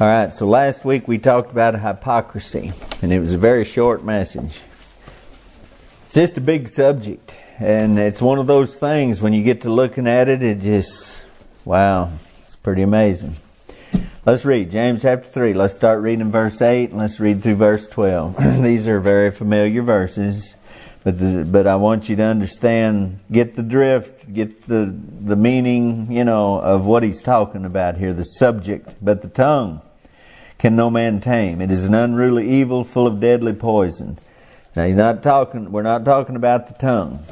All right, so last week we talked about hypocrisy, and it was a very short message. It's just a big subject, and it's one of those things when you get to looking at it, it just, wow, it's pretty amazing. Let's read James chapter 3. Let's start reading verse 8 and let's read through verse 12. These are very familiar verses, but the, but I want you to understand, get the drift, get the the meaning, you know, of what he's talking about here, the subject, but the tongue can no man tame. It is an unruly evil full of deadly poison. Now he's not talking we're not talking about the tongue,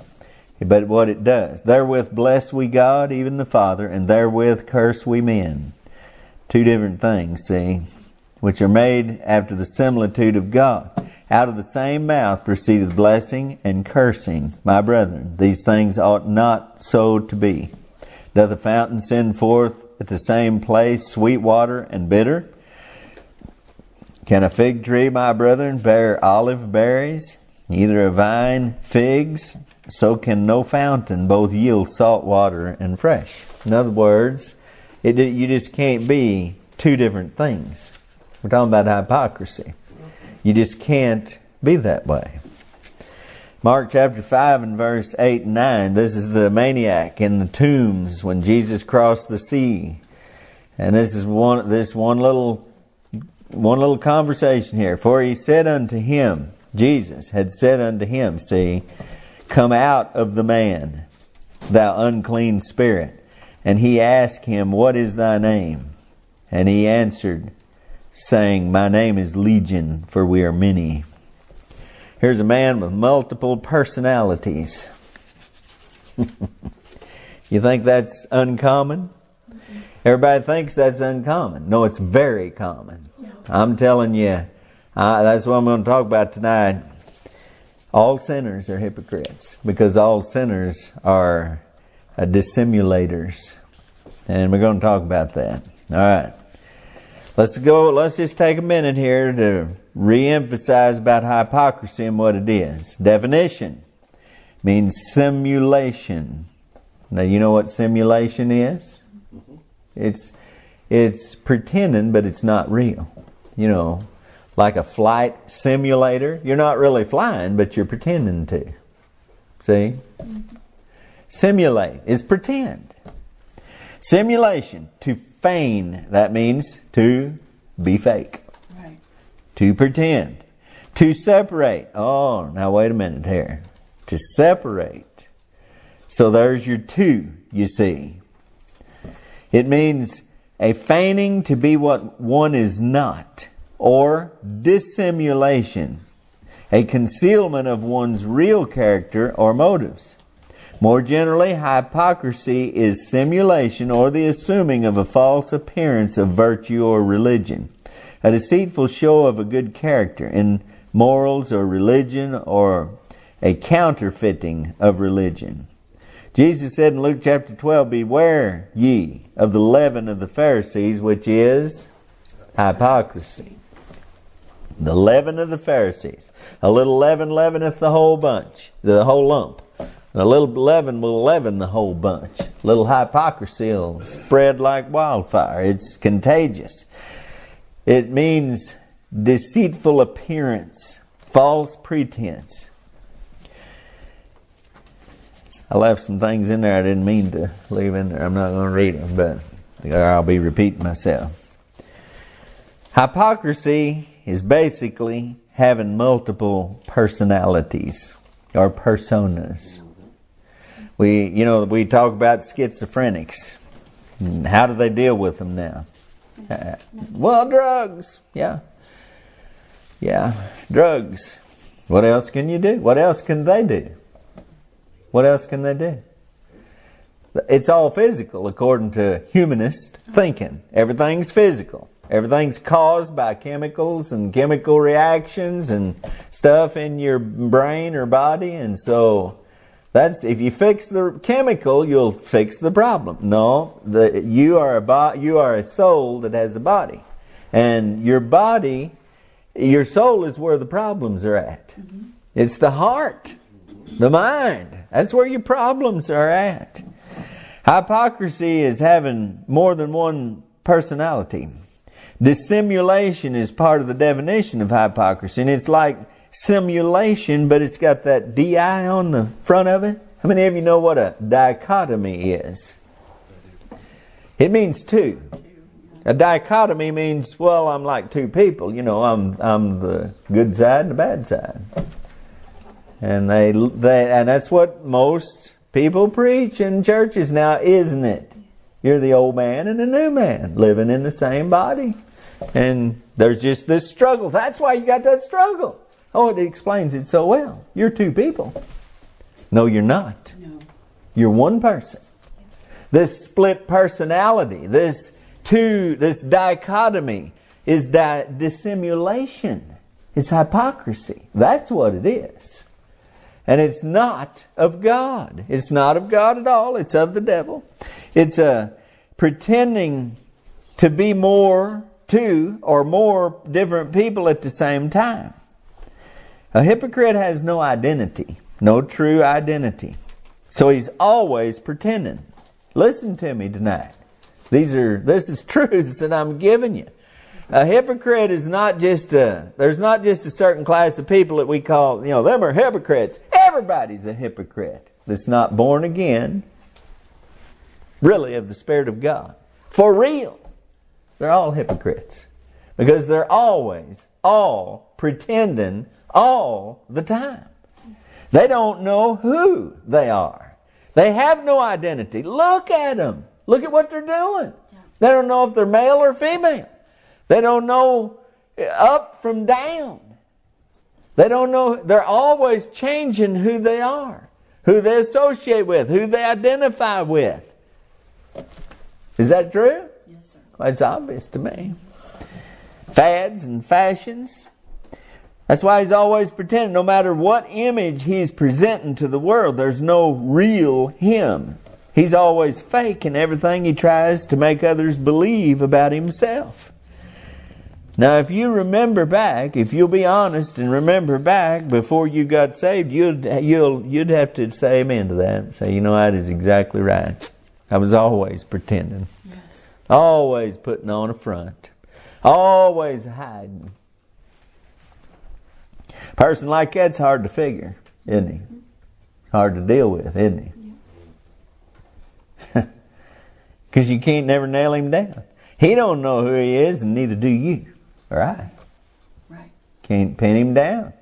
but what it does. Therewith bless we God, even the Father, and therewith curse we men. Two different things, see, which are made after the similitude of God. Out of the same mouth proceedeth blessing and cursing. My brethren, these things ought not so to be. Doth the fountain send forth at the same place sweet water and bitter? Can a fig tree, my brethren, bear olive berries? Neither a vine figs. So can no fountain both yield salt water and fresh. In other words, it, you just can't be two different things. We're talking about hypocrisy. You just can't be that way. Mark chapter 5 and verse 8 and 9. This is the maniac in the tombs when Jesus crossed the sea. And this is one, this one little one little conversation here. For he said unto him, Jesus had said unto him, See, come out of the man, thou unclean spirit. And he asked him, What is thy name? And he answered, saying, My name is Legion, for we are many. Here's a man with multiple personalities. you think that's uncommon? Everybody thinks that's uncommon. No, it's very common. I'm telling you, uh, that's what I'm going to talk about tonight. All sinners are hypocrites because all sinners are uh, dissimulators. And we're going to talk about that. All right. Let's go, let's just take a minute here to re-emphasize about hypocrisy and what it is. Definition means simulation. Now you know what simulation is? It's it's pretending, but it's not real you know, like a flight simulator. You're not really flying, but you're pretending to. See? Simulate is pretend. Simulation, to feign, that means to be fake. Right. To pretend. To separate. Oh, now wait a minute here. To separate. So there's your two, you see. It means a feigning to be what one is not, or dissimulation, a concealment of one's real character or motives. More generally, hypocrisy is simulation or the assuming of a false appearance of virtue or religion, a deceitful show of a good character in morals or religion, or a counterfeiting of religion. Jesus said in Luke chapter 12, Beware ye of the leaven of the Pharisees, which is hypocrisy. The leaven of the Pharisees. A little leaven leaveneth the whole bunch, the whole lump. A little leaven will leaven the whole bunch. A little hypocrisy will spread like wildfire. It's contagious. It means deceitful appearance, false pretense. I left some things in there I didn't mean to leave in there. I'm not going to read them, but I'll be repeating myself. Hypocrisy is basically having multiple personalities or personas. We, you know, we talk about schizophrenics. How do they deal with them now? Uh, well, drugs. Yeah. Yeah, drugs. What else can you do? What else can they do? What else can they do? It's all physical according to humanist thinking. Everything's physical. Everything's caused by chemicals and chemical reactions and stuff in your brain or body. And so that's if you fix the chemical, you'll fix the problem. No, the, you are a bo- you are a soul that has a body, and your body, your soul is where the problems are at. Mm-hmm. It's the heart. The mind. That's where your problems are at. Hypocrisy is having more than one personality. Dissimulation is part of the definition of hypocrisy, and it's like simulation, but it's got that DI on the front of it. How many of you know what a dichotomy is? It means two. A dichotomy means, well, I'm like two people. You know, I'm I'm the good side and the bad side. And they they and that's what most people preach in churches now, isn't it? You're the old man and the new man living in the same body. And there's just this struggle. That's why you got that struggle. Oh, it explains it so well. You're two people. No, you're not. No. You're one person. This split personality, this two, this dichotomy is di- dissimulation. It's hypocrisy. That's what it is. And it's not of God. It's not of God at all. It's of the devil. It's a uh, pretending to be more two or more different people at the same time. A hypocrite has no identity, no true identity. So he's always pretending. Listen to me tonight. These are this is truths that I'm giving you. A hypocrite is not just a there's not just a certain class of people that we call, you know, them are hypocrites. Everybody's a hypocrite that's not born again, really of the Spirit of God. For real. They're all hypocrites. Because they're always, all pretending all the time. They don't know who they are. They have no identity. Look at them. Look at what they're doing. They don't know if they're male or female. They don't know up from down. They don't know. They're always changing who they are, who they associate with, who they identify with. Is that true? Yes, sir. Well, it's obvious to me. Fads and fashions. That's why he's always pretending. No matter what image he's presenting to the world, there's no real him. He's always fake in everything he tries to make others believe about himself. Now, if you remember back, if you'll be honest and remember back before you got saved, you'd you'll you'd have to say amen to that. Say, you know, that is exactly right. I was always pretending. Yes. Always putting on a front. Always hiding. A person like that's hard to figure, isn't he? Hard to deal with, isn't he? Because you can't never nail him down. He don't know who he is, and neither do you. Right? Right. Can't pin him down.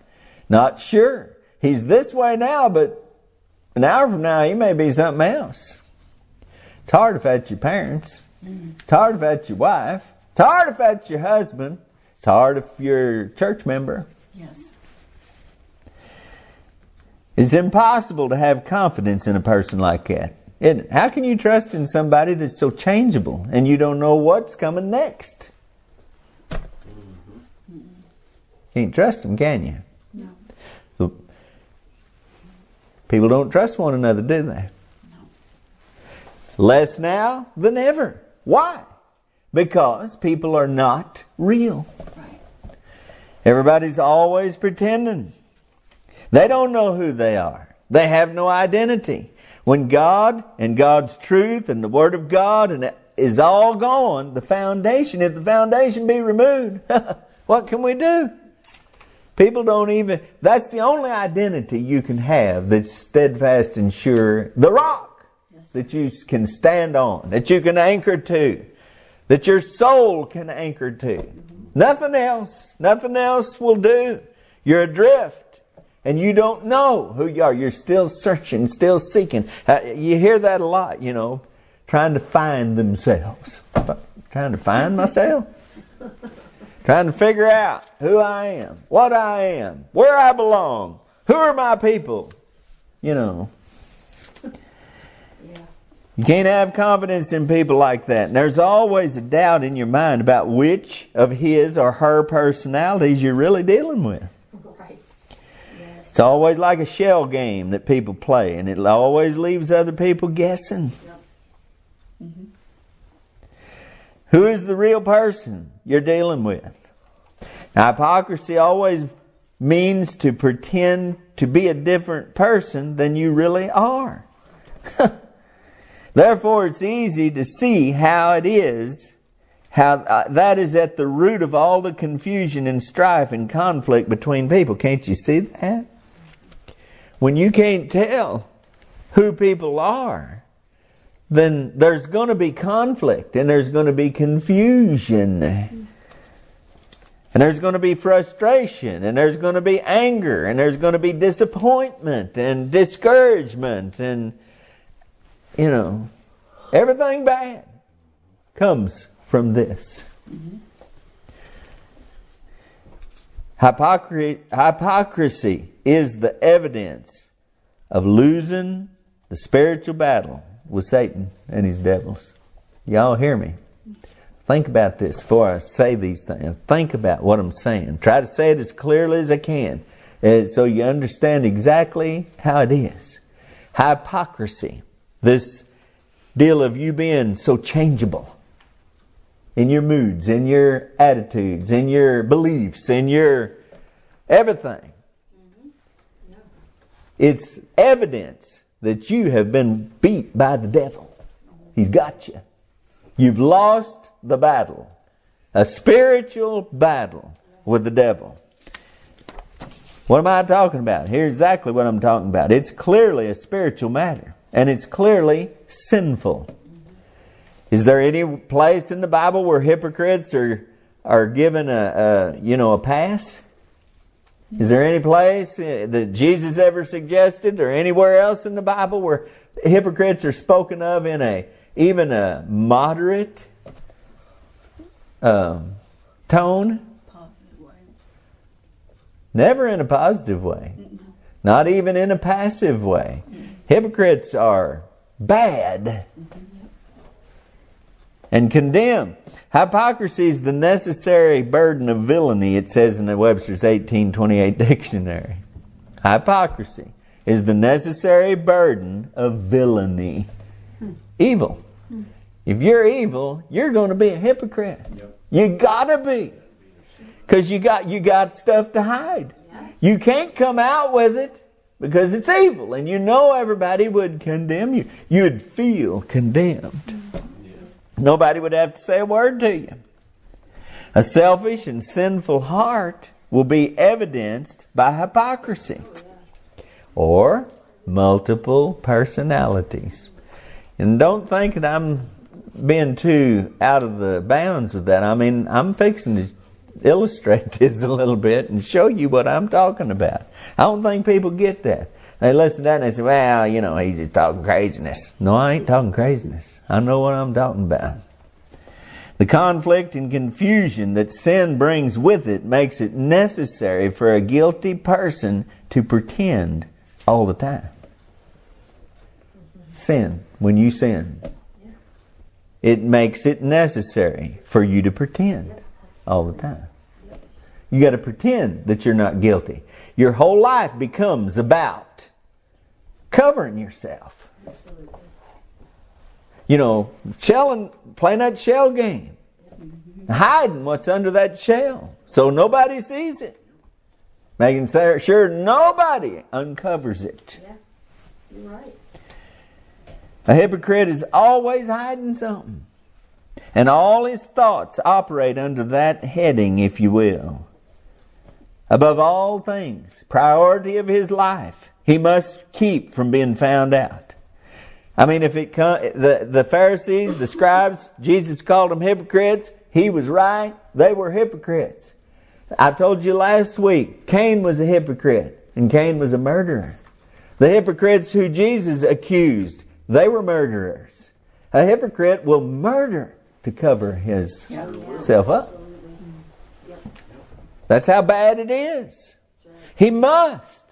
Not sure. He's this way now, but an hour from now he may be something else. It's hard if that's your parents. Mm-hmm. It's hard if that's your wife. It's hard if that's your husband. It's hard if you're a church member. Yes. It's impossible to have confidence in a person like that. Isn't it? How can you trust in somebody that's so changeable and you don't know what's coming next? Mm-hmm. Can't trust them, can you? No. So, people don't trust one another, do they? No. Less now than ever. Why? Because people are not real. Right. Everybody's always pretending. They don't know who they are. They have no identity. When God and God's truth and the Word of God and it is all gone, the foundation, if the foundation be removed, what can we do? People don't even, that's the only identity you can have that's steadfast and sure. The rock that you can stand on, that you can anchor to, that your soul can anchor to. Mm-hmm. Nothing else, nothing else will do. You're adrift and you don't know who you are. You're still searching, still seeking. You hear that a lot, you know, trying to find themselves. Trying to find myself. trying to figure out who I am, what I am, where I belong, who are my people, you know. You can't have confidence in people like that. And there's always a doubt in your mind about which of his or her personalities you're really dealing with. Right. Yes. It's always like a shell game that people play, and it always leaves other people guessing. Yep. Mm-hmm. Who is the real person you're dealing with? Now, hypocrisy always means to pretend to be a different person than you really are. Therefore, it's easy to see how it is, how uh, that is at the root of all the confusion and strife and conflict between people. Can't you see that? When you can't tell who people are, then there's going to be conflict and there's going to be confusion. And there's going to be frustration and there's going to be anger and there's going to be disappointment and discouragement and, you know, everything bad comes from this. Hypocrisy, is the evidence of losing the spiritual battle with Satan and his devils. Y'all hear me? Think about this before I say these things. Think about what I'm saying. Try to say it as clearly as I can uh, so you understand exactly how it is. Hypocrisy, this deal of you being so changeable in your moods, in your attitudes, in your beliefs, in your everything. It's evidence that you have been beat by the devil. He's got you. You've lost the battle. A spiritual battle with the devil. What am I talking about? Here's exactly what I'm talking about. It's clearly a spiritual matter, and it's clearly sinful. Is there any place in the Bible where hypocrites are are given a, a you know a pass? Is there any place uh, that Jesus ever suggested, or anywhere else in the Bible where hypocrites are spoken of in a even a moderate um, tone? Never in a positive way. Not even in a passive way. Hypocrites are bad and condemn. Hypocrisy is the necessary burden of villainy, it says in the Webster's 1828 dictionary. Hypocrisy is the necessary burden of villainy. Evil. If you're evil, you're going to be a hypocrite. You gotta be. Because you got, you got stuff to hide. You can't come out with it because it's evil and you know everybody would condemn you. You'd feel condemned. Nobody would have to say a word to you. A selfish and sinful heart will be evidenced by hypocrisy or multiple personalities. And don't think that I'm being too out of the bounds with that. I mean, I'm fixing to illustrate this a little bit and show you what I'm talking about. I don't think people get that. They listen to that and they say, well, you know, he's just talking craziness. No, I ain't talking craziness. I know what I'm talking about. The conflict and confusion that sin brings with it makes it necessary for a guilty person to pretend all the time. Sin, when you sin, it makes it necessary for you to pretend all the time. You got to pretend that you're not guilty. Your whole life becomes about covering yourself. You know, shelling, playing that shell game, hiding what's under that shell so nobody sees it, making sure nobody uncovers it. Yeah, you're right. A hypocrite is always hiding something. And all his thoughts operate under that heading, if you will. Above all things, priority of his life, he must keep from being found out. I mean, if it come, the, the Pharisees, the scribes, Jesus called them hypocrites. He was right. They were hypocrites. I told you last week, Cain was a hypocrite and Cain was a murderer. The hypocrites who Jesus accused, they were murderers. A hypocrite will murder to cover his self up. That's how bad it is. He must.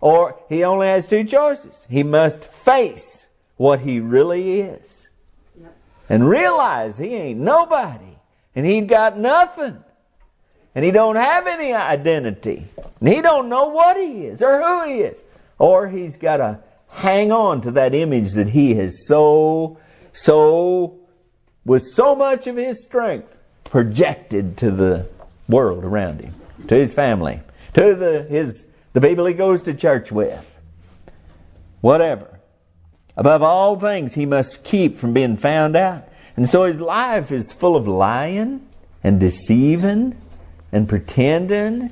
Or he only has two choices. He must face what he really is. And realize he ain't nobody. And he got nothing. And he don't have any identity. And he don't know what he is or who he is. Or he's got to hang on to that image that he has so, so, with so much of his strength projected to the world around him, to his family, to the, his, the people he goes to church with. Whatever. Above all things, he must keep from being found out. And so his life is full of lying and deceiving and pretending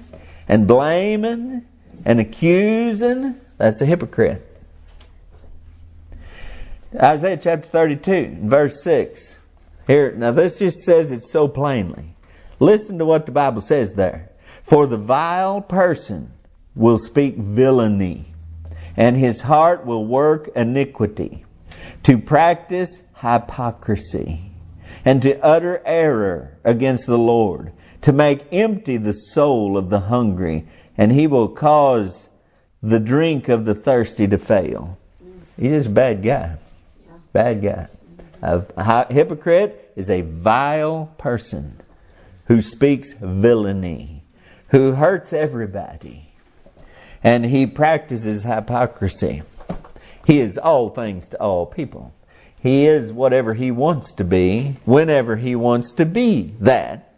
and blaming and accusing. That's a hypocrite. Isaiah chapter 32, verse 6. Here, now this just says it so plainly. Listen to what the Bible says there. For the vile person will speak villainy, and his heart will work iniquity, to practice hypocrisy, and to utter error against the Lord, to make empty the soul of the hungry, and he will cause the drink of the thirsty to fail. He's just a bad guy. Bad guy. A hypocrite is a vile person who speaks villainy, who hurts everybody, and he practices hypocrisy. He is all things to all people. He is whatever he wants to be, whenever he wants to be that,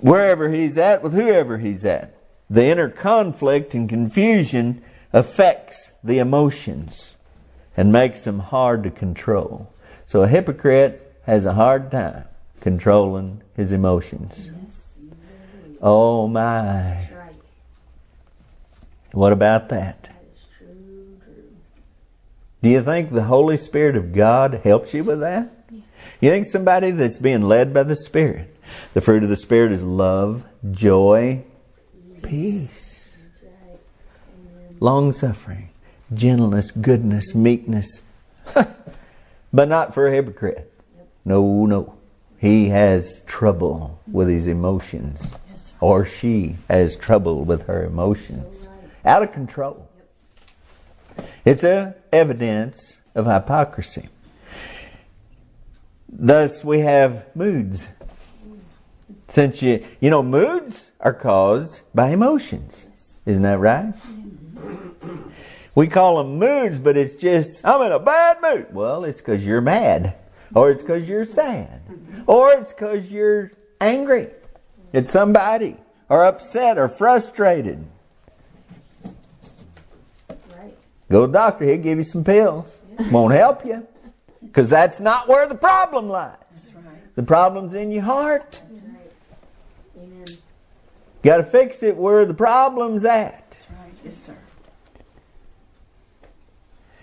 wherever he's at, with whoever he's at. The inner conflict and confusion affects the emotions and makes them hard to control. So a hypocrite has a hard time controlling his emotions. Oh my. What about that? Do you think the Holy Spirit of God helps you with that? You think somebody that's being led by the Spirit, the fruit of the Spirit is love, joy, peace, long suffering, gentleness, goodness, meekness. but not for a hypocrite. No, no. He has trouble with his emotions. Or she has trouble with her emotions. Out of control. It's a evidence of hypocrisy. Thus we have moods. Since you you know moods are caused by emotions. Isn't that right? Mm-hmm. We call them moods, but it's just, I'm in a bad mood. Well, it's because you're mad, or it's because you're sad, mm-hmm. Or it's because you're angry at somebody, or upset, or frustrated. Right. Go to the doctor, he'll give you some pills. Won't help you, because that's not where the problem lies. That's right. The problem's in your heart. Right. Amen. Got to fix it where the problem's at. That's right. Yes, sir.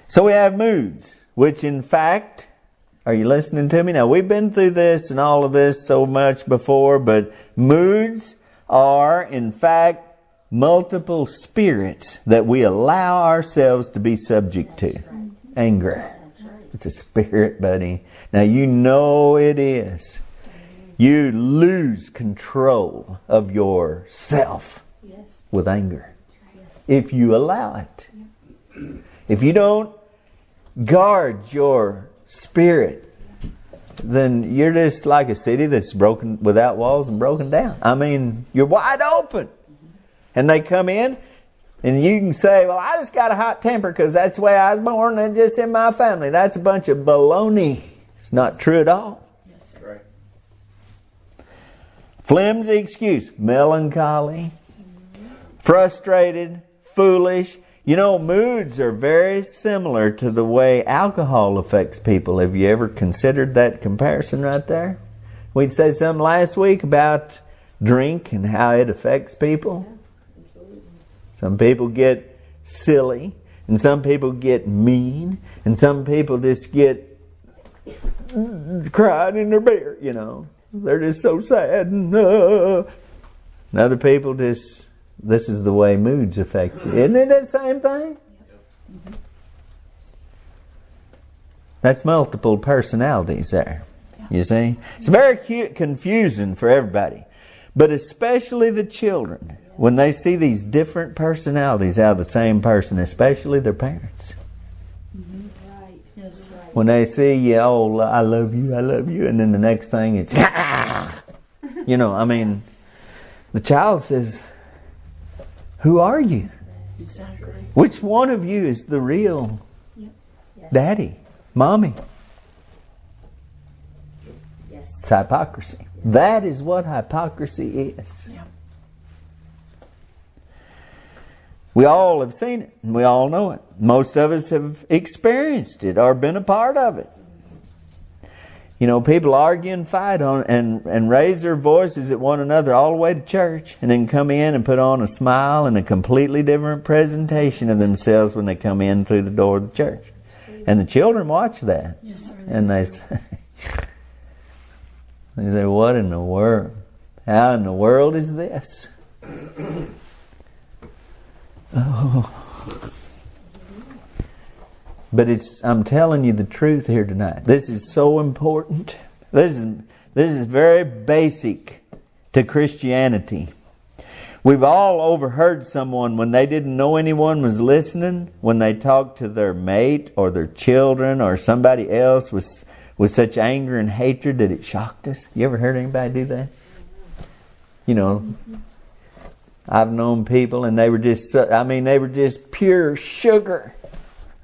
So we have moods, which in fact, are you listening to me? Now we've been through this and all of this so much before, but moods are in fact multiple spirits that we allow ourselves to be subject to. Anger. Right. It's a spirit, buddy. Now you know it is. You lose control of yourself Yes. with anger Yes. if you allow it. If you don't guard your spirit, then you're just like a city that's broken without walls and broken down. I mean, you're wide open. And they come in, and you can say, Well, I just got a hot temper because that's the way I was born and just in my family. That's a bunch of baloney. It's not true at all. Yes, sir. Right. Flimsy excuse, melancholy, frustrated, foolish. You know, moods are very similar to the way alcohol affects people. Have you ever considered that comparison right there? We'd say something last week about drink and how it affects people. Yeah, Some people get silly, and some people get mean, and some people just get crying in their beer, you know. They're just so sad. And, uh, and other people just, this is the way moods affect you. Isn't it that same thing? That's multiple personalities there. You see? It's very cu- confusing for everybody, but especially the children when they see these different personalities out of the same person, especially their parents. Right. Yes. Right. When they see you, oh, I love you, I love you, and then the next thing it's, you know, I mean, the child says, Who are you? Exactly. Which one of you is the real Yes. daddy, mommy? Yes. It's hypocrisy. That is what hypocrisy is. Yeah. We all have seen it, and we all know it. Most of us have experienced it or been a part of it. You know, people argue and fight on and and raise their voices at one another all the way to church, and then come in and put on a smile and a completely different presentation of themselves when they come in through the door of the church. And the children watch that, Yes, sir. and they say, they say, "What in the world? How in the world is this?" But it's I'm telling you the truth here tonight. This is so important. This is this is very basic to Christianity. We've all overheard someone when they didn't know anyone was listening, when they talked to their mate or their children or somebody else with with such anger and hatred that it shocked us. You ever heard anybody do that? You know, I've known people and they were just I mean they were just pure sugar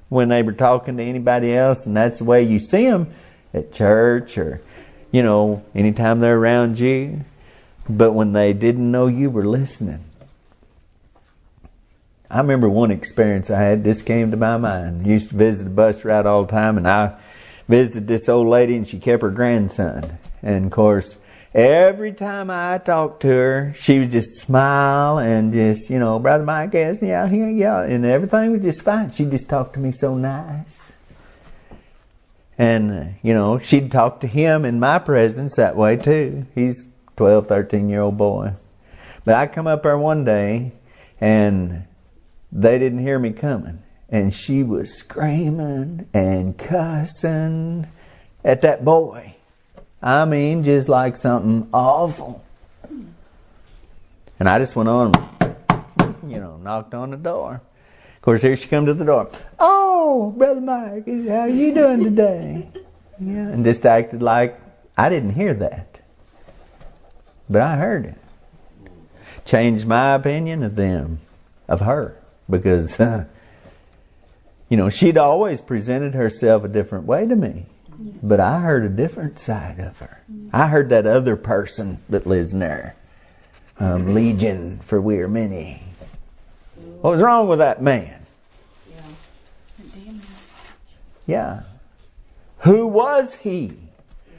when they were talking to anybody else, and that's the way you see them at church or, you know, anytime they're around you. But when they didn't know you were listening, I remember one experience I had. This came to my mind. Used to visit a bus route all the time, and I visited this old lady, and she kept her grandson. And of course, every time I talked to her, she would just smile and just, you know, brother Mike, yes, yeah, yeah, yeah, and everything was just fine. She just talked to me so nice. And, you know, she'd talk to him in my presence that way too. He's 12, 13 year old boy. But I come up there one day and they didn't hear me coming. And she was screaming and cussing at that boy. I mean, just like something awful. And I just went on, you know, knocked on the door. Of course, here she comes to the door. Oh, brother Mike, how you doing today? Yeah, and just acted like I didn't hear that, but I heard it. Changed my opinion of them, of her, because uh, you know she'd always presented herself a different way to me, but I heard a different side of her. I heard that other person that lives in there, um, Legion for we are many. What was wrong with that man? Demons. Yeah. Who was he?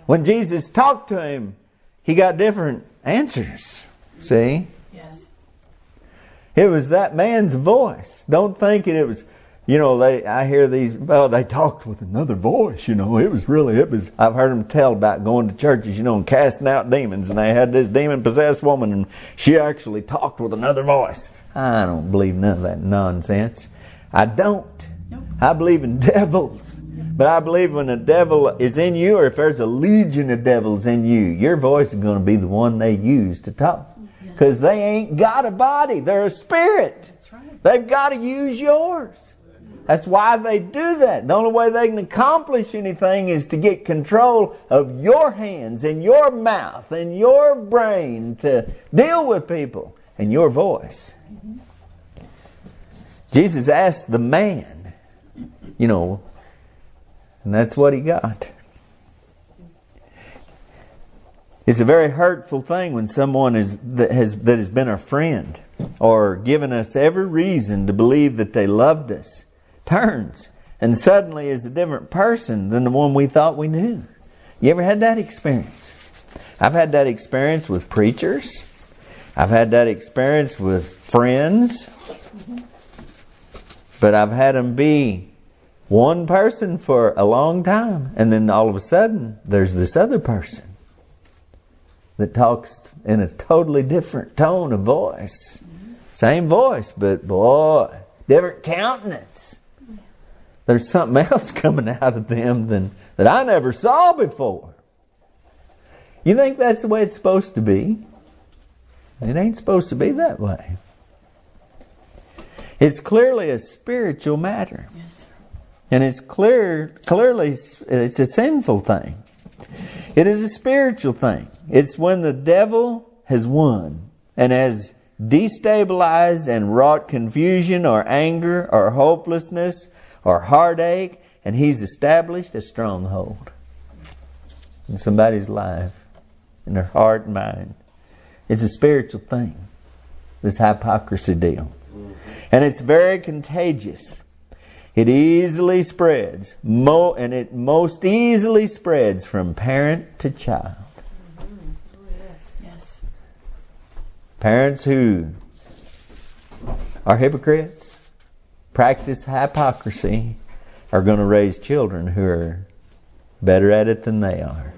When Jesus talked to him, he got different answers. See? Yes. It was that man's voice. Don't think it was, you know, they, I hear these, well, they talked with another voice, you know. It was really, it was, I've heard them tell about going to churches, you know, and casting out demons. And they had this demon possessed woman and she actually talked with another voice. I don't believe none of that nonsense. I don't. Nope. I believe in devils. But I believe when a devil is in you, or if there's a legion of devils in you, your voice is going to be the one they use to talk. Because they ain't got a body, they're a spirit. That's right. They've got to use yours. That's why they do that. The only way they can accomplish anything is to get control of your hands and your mouth and your brain to deal with people and your voice. Jesus asked the man, you know, and that's what he got. It's a very hurtful thing when someone is, that, has, that has been a friend or given us every reason to believe that they loved us turns and suddenly is a different person than the one we thought we knew. You ever had that experience? I've had that experience with preachers. I've had that experience with friends. But I've had them be one person for a long time, and then all of a sudden, there's this other person that talks in a totally different tone of voice. Same voice, but boy, different countenance. There's something else coming out of them than that I never saw before. You think that's the way it's supposed to be? It ain't supposed to be that way. It's clearly a spiritual matter. Yes, sir. And it's clear, clearly, it's a sinful thing. It is a spiritual thing. It's when the devil has won and has destabilized and wrought confusion or anger or hopelessness or heartache, and he's established a stronghold in somebody's life, in their heart and mind. It's a spiritual thing, this hypocrisy deal. And it's very contagious. It easily spreads, mo- and it most easily spreads from parent to child. Parents who are hypocrites, practice hypocrisy, are going to raise children who are better at it than they are.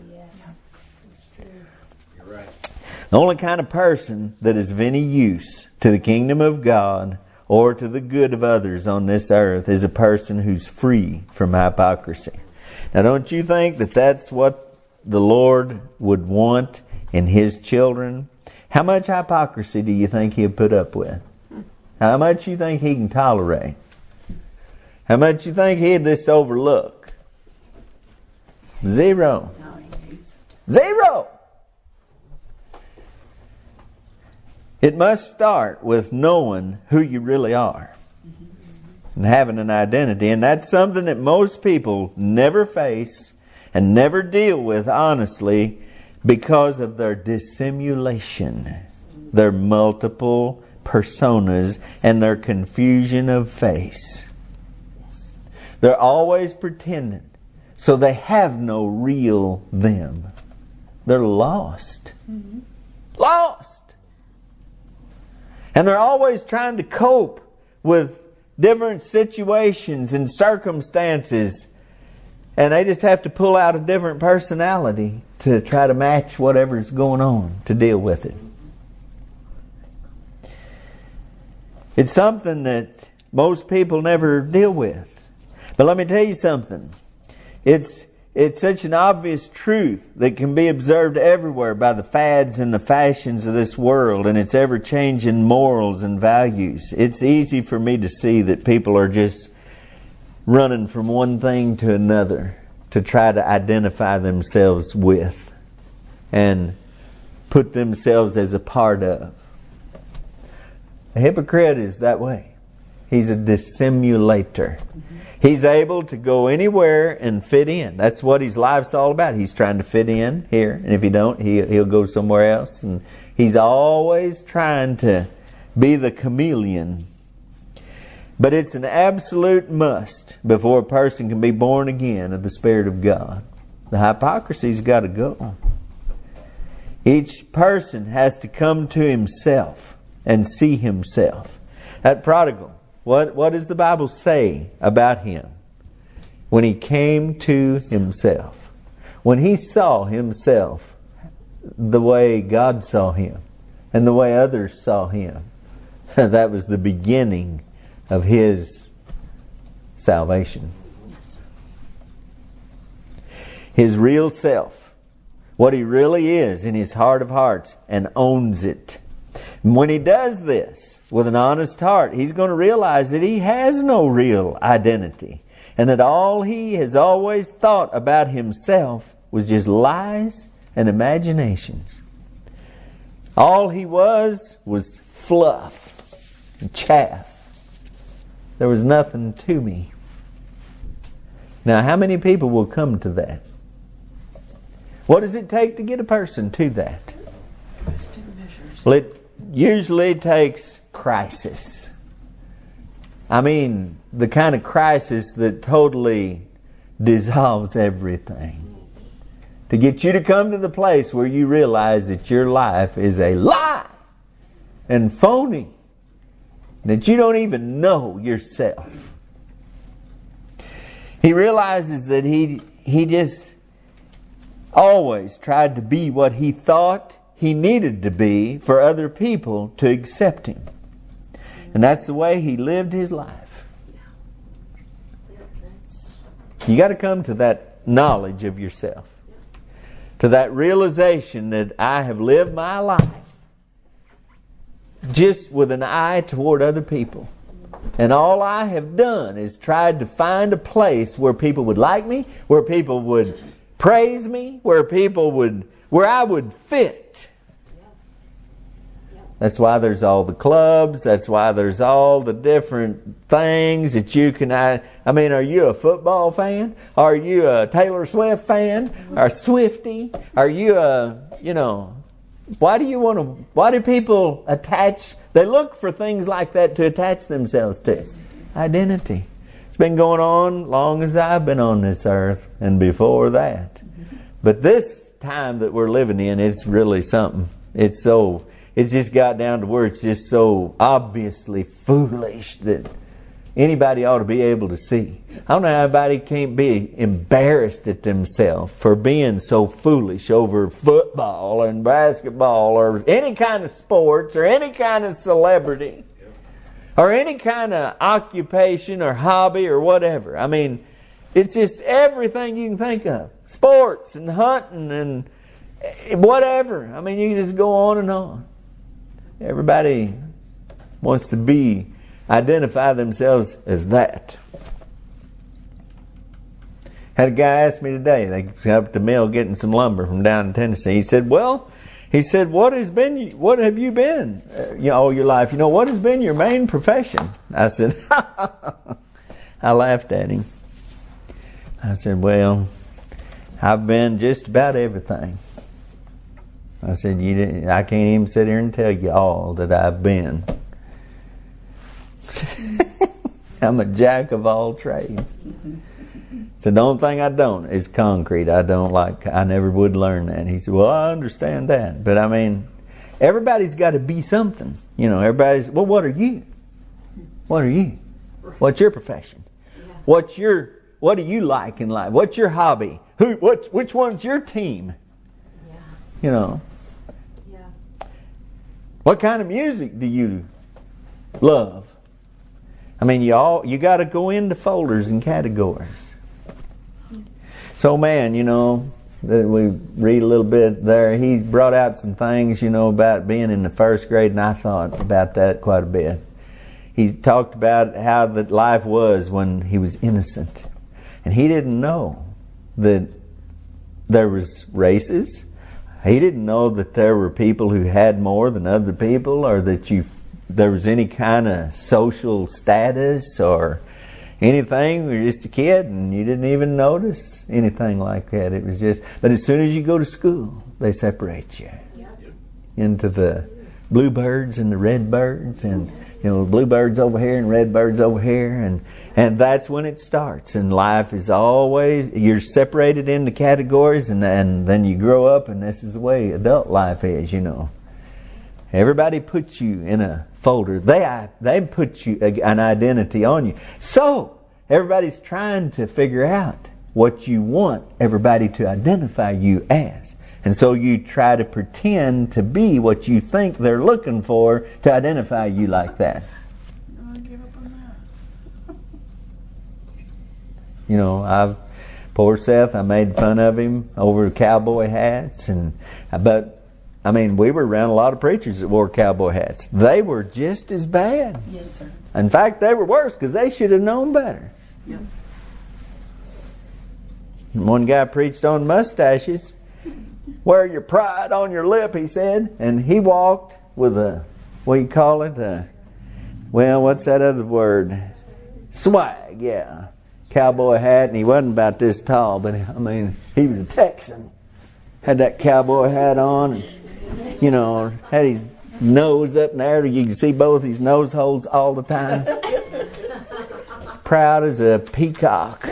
The only kind of person that is of any use to the kingdom of God or to the good of others on this earth is a person who's free from hypocrisy. Now, don't you think that that's what the Lord would want in His children? How much hypocrisy do you think He'll put up with? How much you think He can tolerate? How much you think He'd just overlook? Zero. Zero. It must start with knowing who you really are and having an identity. And that's something that most people never face and never deal with honestly because of their dissimulation, their multiple personas, and their confusion of face. They're always pretending. So they have no real them. They're lost. Mm-hmm. Lost. And they're always trying to cope with different situations and circumstances. And they just have to pull out a different personality to try to match whatever's going on to deal with it. It's something that most people never deal with. But let me tell you something. It's it's such an obvious truth that can be observed everywhere by the fads and the fashions of this world and its ever changing morals and values. It's easy for me to see that people are just running from one thing to another to try to identify themselves with and put themselves as a part of. A hypocrite is that way. He's a dissimulator. Mm-hmm. He's able to go anywhere and fit in. That's what his life's all about. He's trying to fit in here, and if he don't, he, he'll go somewhere else. And he's always trying to be the chameleon. But it's an absolute must before a person can be born again of the Spirit of God. The hypocrisy's got to go. Each person has to come to himself and see himself. That prodigal, what, what does the Bible say about him? When he came to himself. When he saw himself the way God saw him and the way others saw him, that was the beginning of his salvation. His real self, what he really is in his heart of hearts, and owns it. And when he does this with an honest heart, he's going to realize that he has no real identity and that all he has always thought about himself was just lies and imaginations. All he was was fluff and chaff. There was nothing to me. Now, how many people will come to that? What does it take to get a person to that? Well, it usually takes crisis. I mean, the kind of crisis that totally dissolves everything. To get you to come to the place where you realize that your life is a lie and phony, that you don't even know yourself. He realizes that he, he just always tried to be what he thought he needed to be for other people to accept him. And that's the way he lived his life. You got to come to that knowledge of yourself, to that realization that I have lived my life just with an eye toward other people. And all I have done is tried to find a place where people would like me, where people would praise me, where people would, where I would fit. That's why there's all the clubs. That's why there's all the different things that you can. I, I mean, are you a football fan? Are you a Taylor Swift fan? Or Swiftie? Are you a, you know, why do you want to, why do people attach, they look for things like that to attach themselves to? Identity. It's been going on long as I've been on this earth and before that. But this time that we're living in, it's really something. It's so, it's just got down to where it's just so obviously foolish that anybody ought to be able to see. I don't know how anybody can't be embarrassed at themselves for being so foolish over football and basketball or any kind of sports or any kind of celebrity or any kind of occupation or hobby or whatever. I mean, it's just everything you can think of sports and hunting and whatever. I mean, you can just go on and on. Everybody wants to be, identify themselves as that. Had a guy ask me today, they was up the mill getting some lumber from down in Tennessee. He said, Well, he said, "What has been? What have you been? Uh, you know, all your life? You know, what has been your main profession?" I said, I laughed at him. I said, "Well, I've been just about everything." I said, "You didn't, I can't even sit here and tell you all that I've been. I'm a jack of all trades." So the only thing I don't is concrete. I don't like. I never would learn that. He said, "Well, I understand that, but I mean, everybody's got to be something. You know, everybody's. Well, what are you? What are you? What's your profession? What's your What do you like in life? What's your hobby? Who? What? Which one's your team? You know, Yeah. what kind of music do you love? I mean, you all you got to go into folders and categories. So, man, you know, that we read a little bit there. He brought out some things, you know, about being in the first grade, and I thought about that quite a bit. He talked about how that life was when he was innocent, and he didn't know that there was races. He didn't know that there were people who had more than other people, or that you there was any kind of social status or anything. You were just a kid and you didn't even notice anything like that. It was just, but as soon as you go to school, they separate you into the bluebirds and the redbirds and you know bluebirds over here and redbirds over here. And and that's when it starts. And life is always you're separated into categories and and then you grow up and this is the way adult life is you know. Everybody puts you in a folder. They they put you an identity on you. So everybody's trying to figure out what you want everybody to identify you as and so you try to pretend to be what you think they're looking for to identify you like that. No, I give up on that. You know, I've poor Seth, I made fun of him over cowboy hats and but I mean, we were around a lot of preachers that wore cowboy hats. They were just as bad. Yes, sir. In fact, they were worse because they should have known better. Yep. One guy preached on mustaches. Wear your pride on your lip, he said. And he walked with a, what do you call it? A, well, what's that other word? Swag, yeah. Cowboy hat, and he wasn't about this tall, but I mean, he was a Texan. Had that cowboy hat on, and, you know, had his nose up in there. You can see both his nose holes all the time. Proud as a peacock.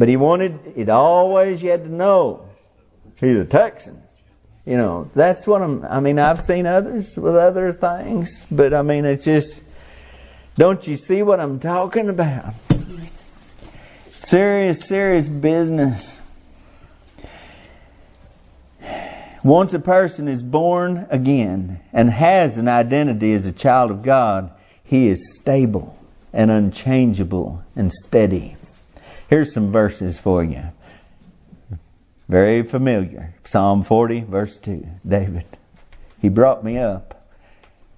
But he wanted it always, you had to know he's a Texan. You know, that's what I'm, I mean, I've seen others with other things, but I mean, it's just, don't you see what I'm talking about? Serious, serious business. Once a person is born again and has an identity as a child of God, he is stable and unchangeable and steady. Here's some verses for you. Very familiar. Psalm 40, verse 2. David. He brought me up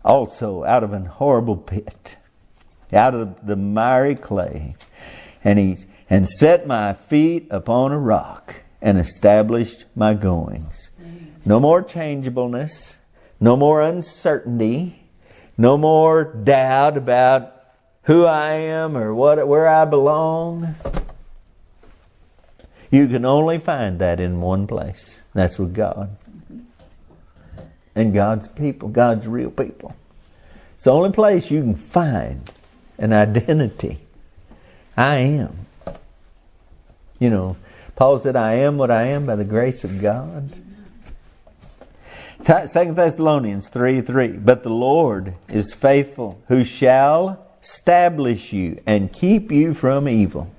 also out of an horrible pit, out of the miry clay, and he and set my feet upon a rock and established my goings. No more changeableness, no more uncertainty, no more doubt about who I am or what where I belong. You can only find that in one place. That's with God. And God's people, God's real people. It's the only place you can find an identity. I am. You know, Paul said, I am what I am by the grace of God. Second Thessalonians 3 3. But the Lord is faithful, who shall establish you and keep you from evil.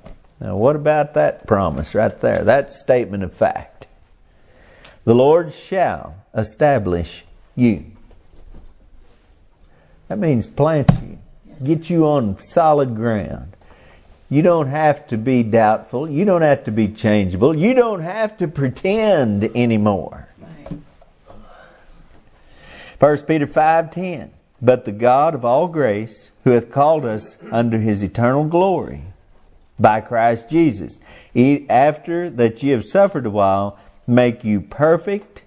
Now, what about that promise right there? That statement of fact. The Lord shall establish you. That means plant you, get you on solid ground. You don't have to be doubtful. You don't have to be changeable. You don't have to pretend anymore. Right. 1 Peter 5:10 But the God of all grace, who hath called us unto his eternal glory by Christ Jesus, after that ye have suffered a while, make you perfect,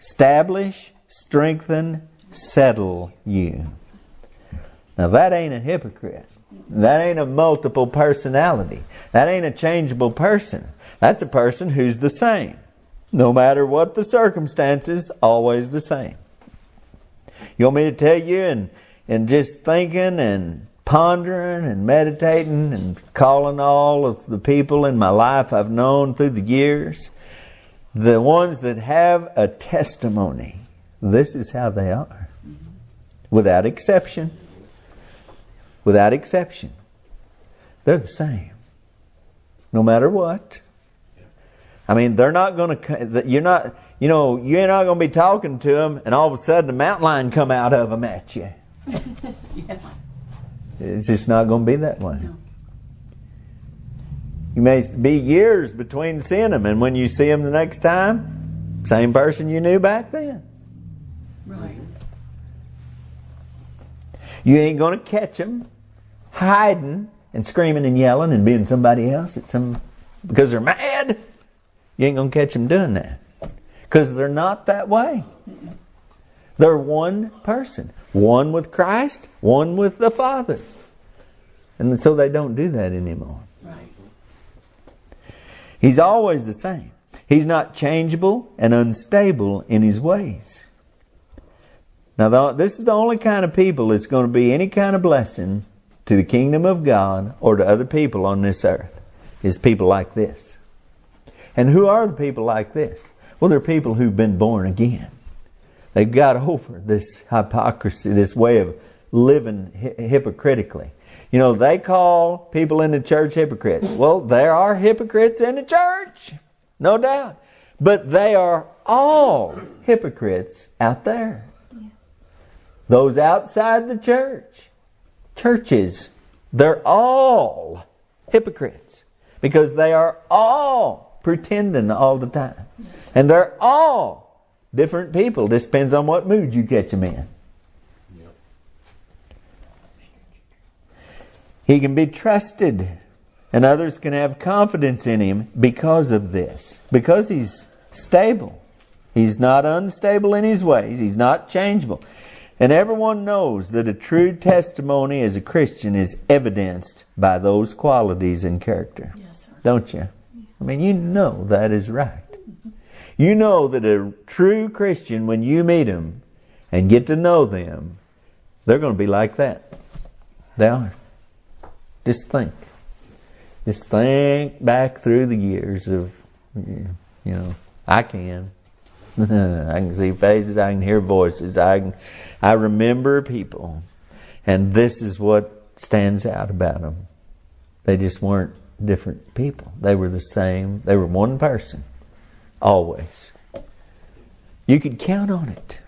establish, strengthen, settle you. Now that ain't a hypocrite. That ain't a multiple personality. That ain't a changeable person. That's a person who's the same. No matter what the circumstances, always the same. You want me to tell you and, and just thinking and pondering and meditating and calling all of the people in my life I've known through the years, the ones that have a testimony, this is how they are. Without exception. Without exception. They're the same. No matter what. I mean, they're not going to, you're not, you know, you're not going to be talking to them and all of a sudden a mountain lion come out of them at you. yeah. It's just not going to be that way. No. You may be years between seeing them, and when you see them the next time, same person you knew back then. Right. You ain't going to catch them hiding and screaming and yelling and being somebody else at some because they're mad. You ain't going to catch them doing that because they're not that way. They're one person, one with Christ, one with the Father, and so they don't do that anymore. Right. He's always the same. He's not changeable and unstable in his ways. Now, the, this is the only kind of people that's going to be any kind of blessing to the kingdom of God or to other people on this earth is people like this. And who are the people like this? Well, they're people who've been born again. They've got over this hypocrisy, this way of living hi- hypocritically. You know, they call people in the church hypocrites. Well, there are hypocrites in the church, no doubt. But they are all hypocrites out there. Those outside the church, churches, they're all hypocrites because they are all pretending all the time. And they're all different people. This depends on what mood you catch them in. He can be trusted, and others can have confidence in him because of this, because he's stable. He's not unstable in his ways, he's not changeable. And everyone knows that a true testimony as a Christian is evidenced by those qualities and character. Yes, sir. Don't you? I mean, you know that is right. You know that a true Christian, when you meet them and get to know them, they're going to be like that. They are. Just think. Just think back through the years of, you know, I can. I can see faces, I can hear voices, I can, I remember people. And this is what stands out about them. They just weren't different people. They were the same. They were one person. Always. You could count on it.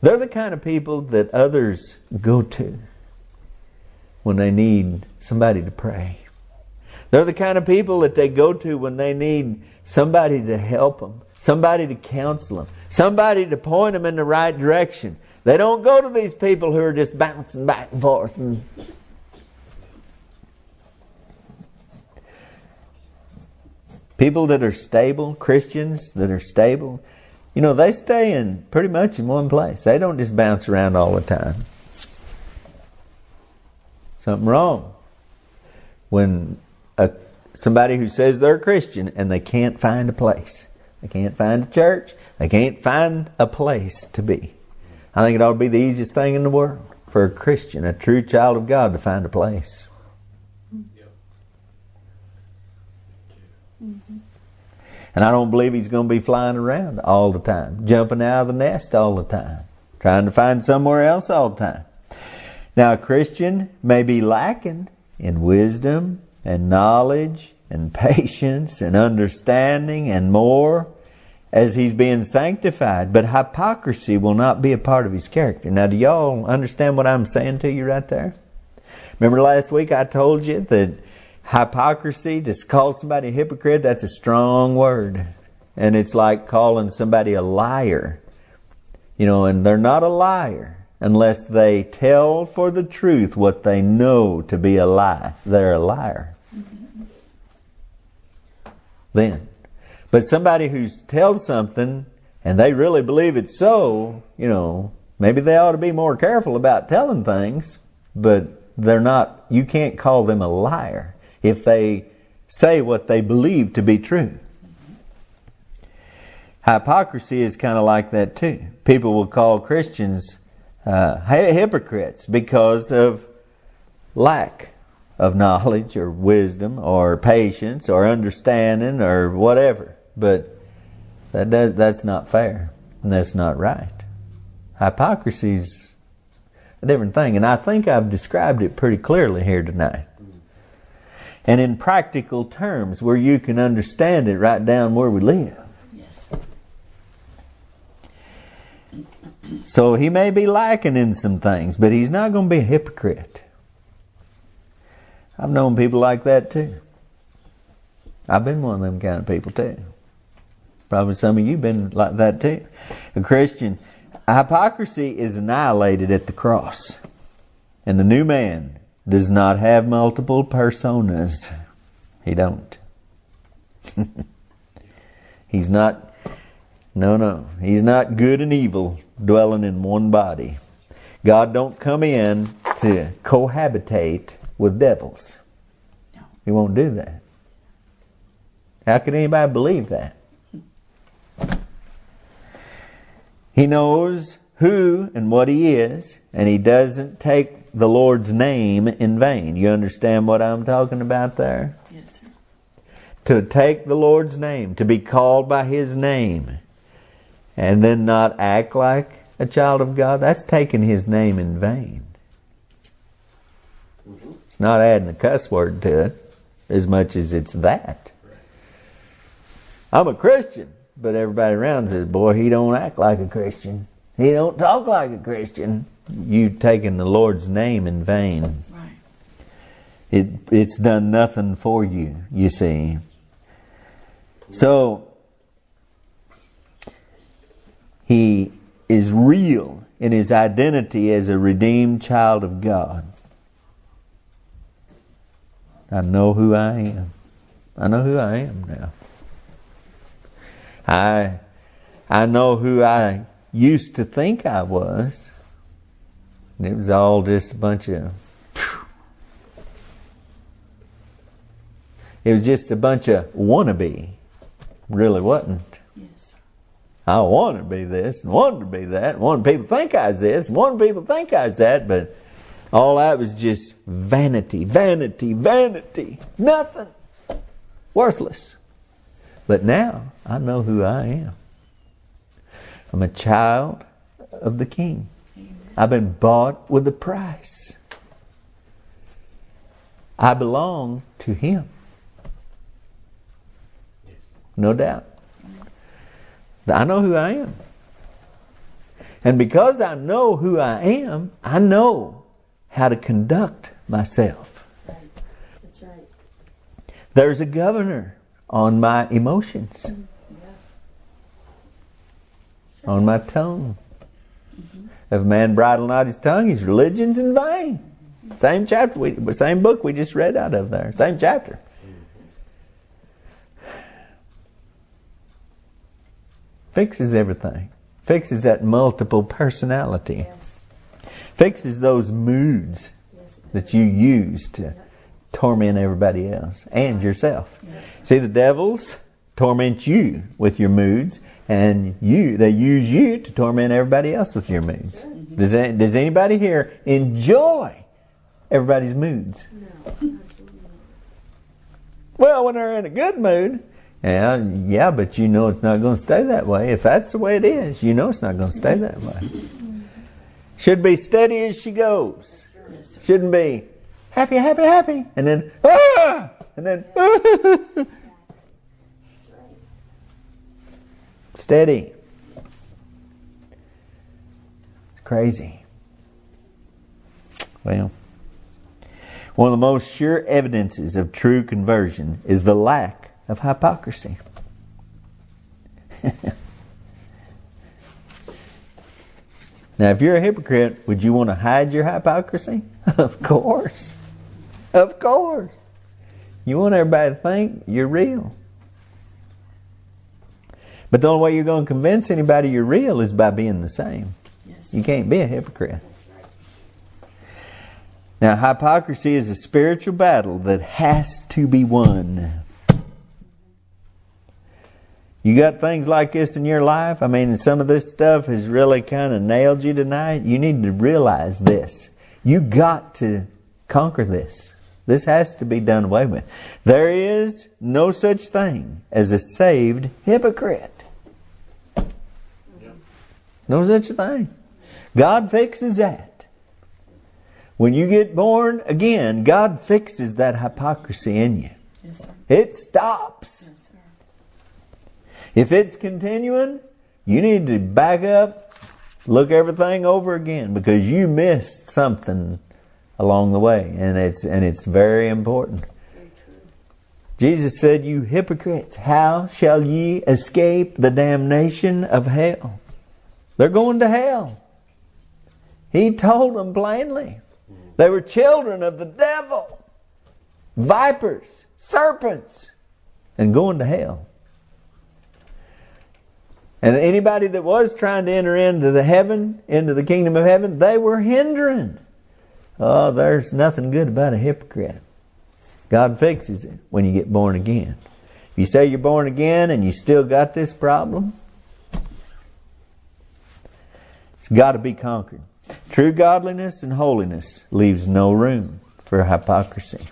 They're the kind of people that others go to when they need somebody to pray. They're the kind of people that they go to when they need somebody to help them, somebody to counsel them, somebody to point them in the right direction. They don't go to these people who are just bouncing back and forth and people that are stable, Christians that are stable, you know, they stay in pretty much in one place. They don't just bounce around all the time. Something wrong when a, somebody who says they're a Christian and they can't find a place. They can't find a church. They can't find a place to be. I think it ought to be the easiest thing in the world. for a Christian, a true child of God, to find a place. Mm-hmm. And I don't believe he's going to be flying around all the time, jumping out of the nest all the time, trying to find somewhere else all the time. Now, a Christian may be lacking in wisdom and knowledge and patience and understanding and more as he's being sanctified, but hypocrisy will not be a part of his character. Now, do y'all understand what I'm saying to you right there? Remember last week I told you that hypocrisy, to call somebody a hypocrite, that's a strong word. And it's like calling somebody a liar. You know, and they're not a liar unless they tell for the truth what they know to be a lie. They're a liar. Then. But somebody who tells something and they really believe it's so, you know, maybe they ought to be more careful about telling things, but they're not, you can't call them a liar if they say what they believe to be true. Hypocrisy is kind of like that too. People will call Christians uh, hypocrites because of lack of knowledge or wisdom or patience or understanding or whatever. But that does, that's not fair and that's not right. Hypocrisy is a different thing, and I think I've described it pretty clearly here tonight. And in practical terms, where you can understand it right down where we live. Yes. So he may be lacking in some things, but he's not going to be a hypocrite. I've known people like that too. I've been one of them kind of people too. Probably some of you been like that too. A Christian, hypocrisy is annihilated at the cross. And the new man does not have multiple personas. He don't. He's not no no. He's not good and evil dwelling in one body. God don't come in to cohabitate with devils. No. He won't do that. How can anybody believe that? He knows who and what he is, and he doesn't take the Lord's name in vain. You understand what I'm talking about there? Yes, sir. To take the Lord's name, to be called by his name, and then not act like a child of God, that's taking his name in vain. Mm-hmm. It's not adding a cuss word to it as much as it's that. I'm a Christian, but everybody around says, boy, he don't act like a Christian. He don't talk like a Christian. You taking the Lord's name in vain. Right. It it's done nothing for you, you see. So he is real in his identity as a redeemed child of God. I know who I am. I know who I am now. I I know who I used to think I was. And it was all just a bunch of it was just a bunch of wannabe. Really wasn't. Yes. I wanted to be this and wanted to be that. Wanted people to think I was this and wanted people to think I was that, but all that was just vanity, vanity, vanity. Nothing. Worthless. But now I know who I am. I'm a child of the King. I've been bought with a price. I belong to Him. No doubt. I know who I am. And because I know who I am, I know how to conduct myself. That's right. There's a governor on my emotions, on my tongue. If a man bridle not his tongue, his religion's in vain. Same chapter, we, same book we just read out of there. Same chapter. Fixes everything. Fixes that multiple personality. Yes. Fixes those moods Yes. that you use to torment everybody else and yourself. Yes. See, the devils, torment you with your moods, and you they use you to torment everybody else with your moods. Does that, does anybody here enjoy everybody's moods? Well, when they're in a good mood, yeah, yeah, but you know it's not going to stay that way. If that's the way it is, you know it's not going to stay that way. Should be steady as she goes. Yes. Shouldn't be happy, happy, happy, and then ah, and then steady. It's crazy. Well, one of the most sure evidences of true conversion is the lack of hypocrisy. now, if you're a hypocrite, would you want to hide your hypocrisy? of course. Of course. You want everybody to think you're real. But the only way you're going to convince anybody you're real is by being the same. Yes. You can't be a hypocrite. Now, hypocrisy is a spiritual battle that has to be won. You got things like this in your life? I mean, some of this stuff has really kind of nailed you tonight. You need to realize this. You got to conquer this. This has to be done away with. There is no such thing as a saved hypocrite. No such thing. God fixes that. When you get born again, God fixes that hypocrisy in you. Yes, sir. It stops. Yes. If it's continuing, you need to back up, look everything over again because you missed something along the way, and it's and it's very important. Jesus said, "You hypocrites, how shall ye escape the damnation of hell?" They're going to hell. He told them plainly. They were children of the devil, vipers, serpents, and going to hell. And anybody that was trying to enter into the heaven, into the kingdom of heaven, they were hindering. Oh, there's nothing good about a hypocrite. God fixes it when you get born again. If you say you're born again and you still got this problem, it's got to be conquered. True godliness and holiness leaves no room for hypocrisy.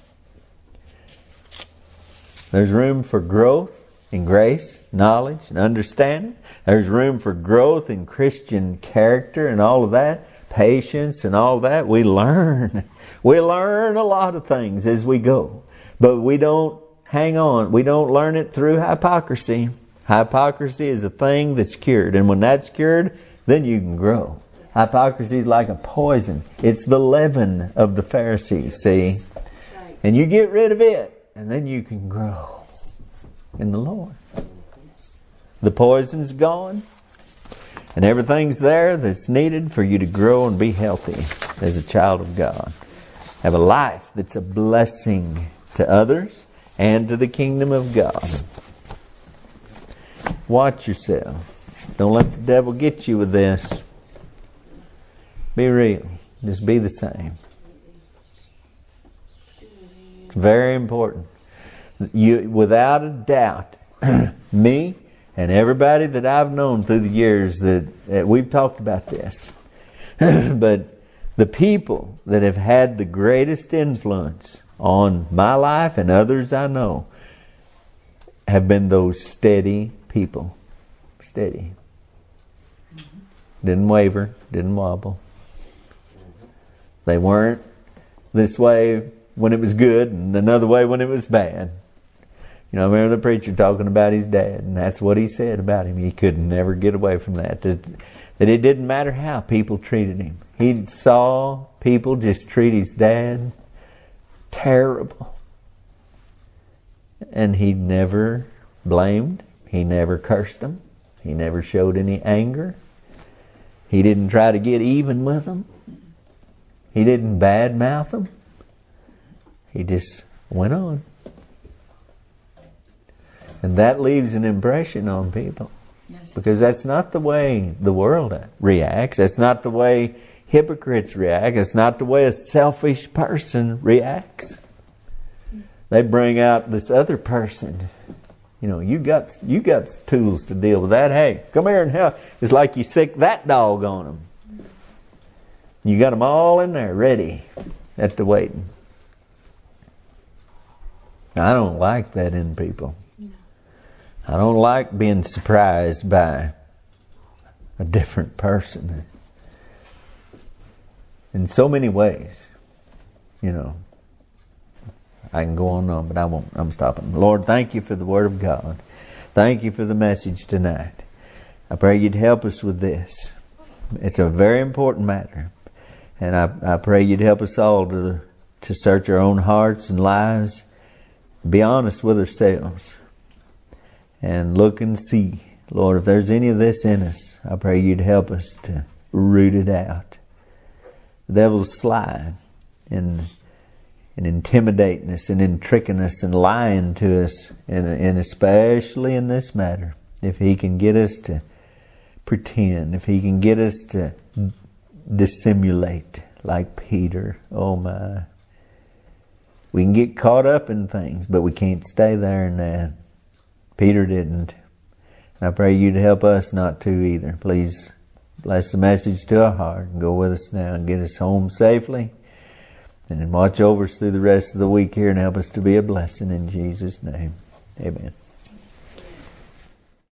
There's room for growth in grace, knowledge, and understanding. There's room for growth in Christian character and all of that, patience and all that. We learn. We learn a lot of things as we go. But we don't hang on. We don't learn it through hypocrisy. Hypocrisy is a thing that's cured. And when that's cured, then you can grow. Hypocrisy is like a poison. It's the leaven of the Pharisees, see? And you get rid of it, and then you can grow in the Lord. The poison's gone, and everything's there that's needed for you to grow and be healthy as a child of God. Have a life that's a blessing to others and to the kingdom of God. Watch yourself. Don't let the devil get you with this. Be real. Just be the same. It's very important. You, without a doubt, me and everybody that I've known through the years that, that we've talked about this, but the people that have had the greatest influence on my life and others I know have been those steady people. Steady. Didn't waver, didn't wobble. They weren't this way when it was good and another way when it was bad. You know, I remember the preacher talking about his dad, and that's what he said about him. He could never get away from that. That, that it didn't matter how people treated him. He saw people just treat his dad terrible. And he never blamed, he never cursed them, he never showed any anger. He didn't try to get even with them. He didn't badmouth them. He just went on. And that leaves an impression on people Yes. because that's not the way the world reacts. That's not the way hypocrites react. It's not the way a selfish person reacts. They bring out this other person You know, you got you got tools to deal with that. Hey, come here and help. It's like you sick that dog on them. You got them all in there, ready at the waiting. I don't like that in people. I don't like being surprised by a different person in so many ways. You know, I can go on and on, but I won't. I'm stopping. Lord, thank you for the Word of God. Thank you for the message tonight. I pray you'd help us with this. It's a very important matter. And I, I pray you'd help us all to, to search our own hearts and lives, be honest with ourselves, and look and see. Lord, if there's any of this in us, I pray you'd help us to root it out. The devil's sly and and intimidating us and in tricking us and lying to us, and, and especially in this matter, if he can get us to pretend, if he can get us to dissimulate like Peter, oh my. We can get caught up in things, but we can't stay there in that. Peter didn't. And I pray you to help us not to either. Please bless the message to our heart and go with us now and get us home safely. And watch over us through the rest of the week here and help us to be a blessing in Jesus' name. Amen.